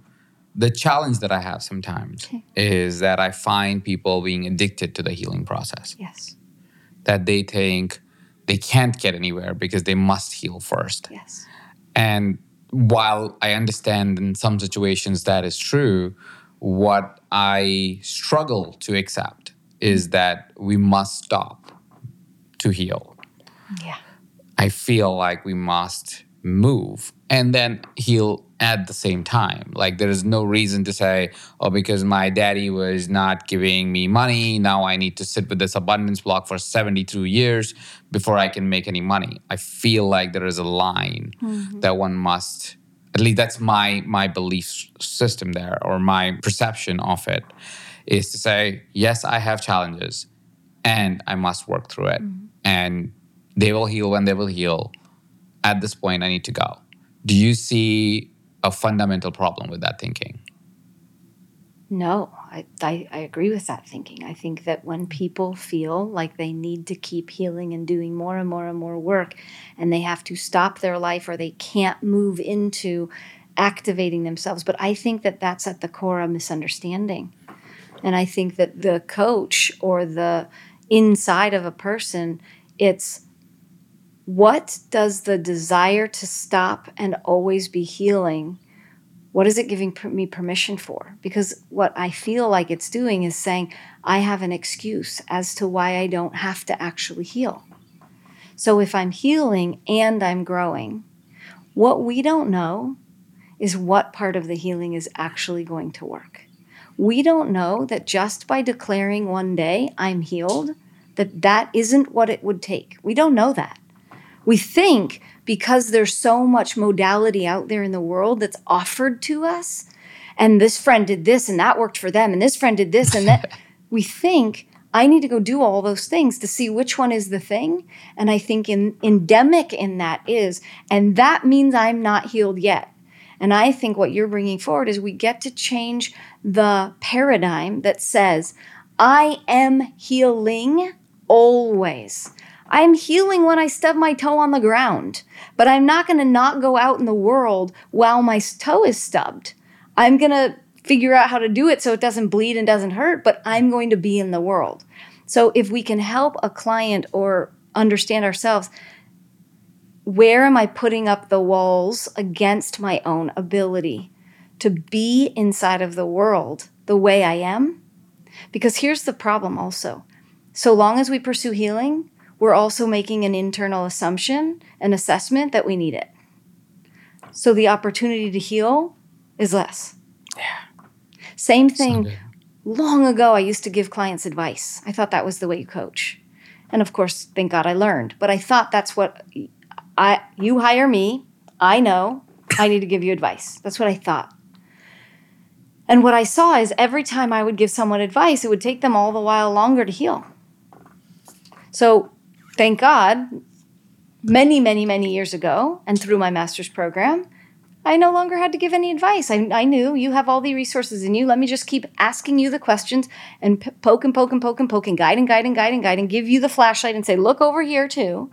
Speaker 1: the challenge that I have sometimes
Speaker 2: Okay.
Speaker 1: is that I find people being addicted to the healing process.
Speaker 2: Yes.
Speaker 1: That they think they can't get anywhere because they must heal first.
Speaker 2: Yes.
Speaker 1: And while I understand in some situations that is true, what I struggle to accept is that we must stop to heal.
Speaker 2: Yeah.
Speaker 1: I feel like we must move and then heal at the same time. Like there is no reason to say, oh, because my daddy was not giving me money, now I need to sit with this abundance block for 72 years before I can make any money. I feel like there is a line mm-hmm. that one must at least that's my my belief system there or my perception of it is to say, yes, I have challenges and I must work through it. Mm-hmm. And they will heal when they will heal. At this point, I need to go. Do you see a fundamental problem with that thinking?
Speaker 2: No, I, I, I agree with that thinking. I think that when people feel like they need to keep healing and doing more and more and more work, and they have to stop their life or they can't move into activating themselves, but I think that that's at the core of misunderstanding. And I think that the coach or the inside of a person, it's what does the desire to stop and always be healing What is it giving me permission for? Because what I feel like it's doing is saying, I have an excuse as to why I don't have to actually heal. So if I'm healing and I'm growing, what we don't know is what part of the healing is actually going to work. We don't know that just by declaring one day, I'm healed, that that isn't what it would take. We don't know that. We think because there's so much modality out there in the world that's offered to us, and this friend did this and that worked for them, and this friend did this and that, [laughs] we think I need to go do all those things to see which one is the thing. And I think in, endemic in that is, and that means I'm not healed yet. And I think what you're bringing forward is we get to change the paradigm that says, I am healing always. I'm healing when I stub my toe on the ground, but I'm not going to not go out in the world while my toe is stubbed. I'm going to figure out how to do it so it doesn't bleed and doesn't hurt, but I'm going to be in the world. So if we can help a client or understand ourselves, where am I putting up the walls against my own ability to be inside of the world the way I am? Because here's the problem also. So long as we pursue healing, we're also making an internal assumption, an assessment that we need it. So the opportunity to heal is less.
Speaker 1: Yeah.
Speaker 2: Same thing. Long ago, I used to give clients advice. I thought that was the way you coach. And of course, thank God I learned. But I thought that's what I you hire me, I know I need to give you advice. That's what I thought. And what I saw is every time I would give someone advice, it would take them all the while longer to heal. So thank God, many, many, many years ago, and through my master's program, I no longer had to give any advice. I, I knew you have all the resources in you. Let me just keep asking you the questions and p- poke and poke and poke and poke and guide and guide and guide and guide and give you the flashlight and say, look over here too.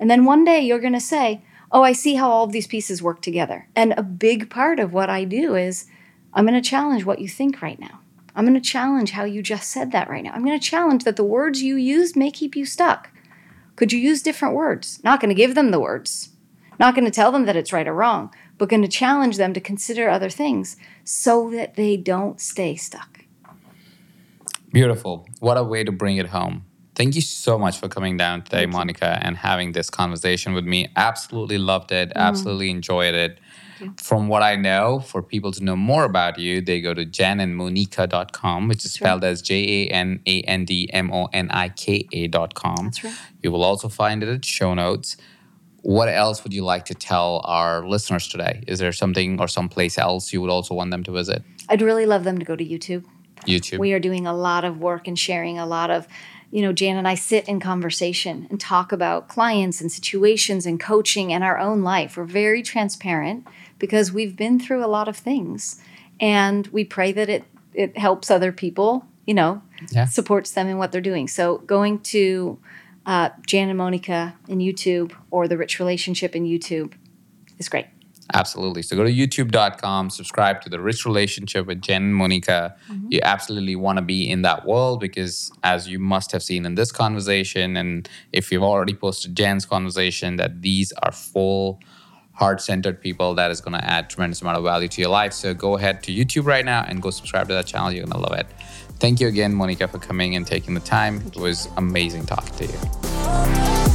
Speaker 2: And then one day you're going to say, oh, I see how all of these pieces work together. And a big part of what I do is I'm going to challenge what you think right now. I'm going to challenge how you just said that right now. I'm going to challenge that the words you use may keep you stuck. Could you use different words? Not going to give them the words. Not going to tell them that it's right or wrong, but going to challenge them to consider other things so that they don't stay stuck.
Speaker 1: Beautiful. What a way to bring it home. Thank you so much for coming down today, Monika, and having this conversation with me. Absolutely loved it. Mm. Absolutely enjoyed it. From what I know, for people to know more about you, they go to janandmonika.com, which is spelled right. as J A N A N D M O N I K A.com.
Speaker 2: That's right.
Speaker 1: You will also find it at show notes. What else would you like to tell our listeners today? Is there something or someplace else you would also want them to visit?
Speaker 2: I'd really love them to go to YouTube.
Speaker 1: YouTube.
Speaker 2: We are doing a lot of work and sharing a lot of, you know, Jan and I sit in conversation and talk about clients and situations and coaching and our own life. We're very transparent because we've been through a lot of things. And we pray that it it helps other people you know yeah. supports them in what they're doing. So going to uh, jan and monika in youtube or the rich relationship in youtube is great.
Speaker 1: Absolutely. So go to youtube.com subscribe to the rich relationship with jan and monika. Mm-hmm. you absolutely want to be in that world because as you must have seen in this conversation and if you've already posted jan's conversation that these are full heart-centered people that is going to add tremendous amount of value to your life. So go ahead to youtube right now and go subscribe to that channel. You're going to love it. Thank you again monika for coming and taking the time. It was amazing talking to you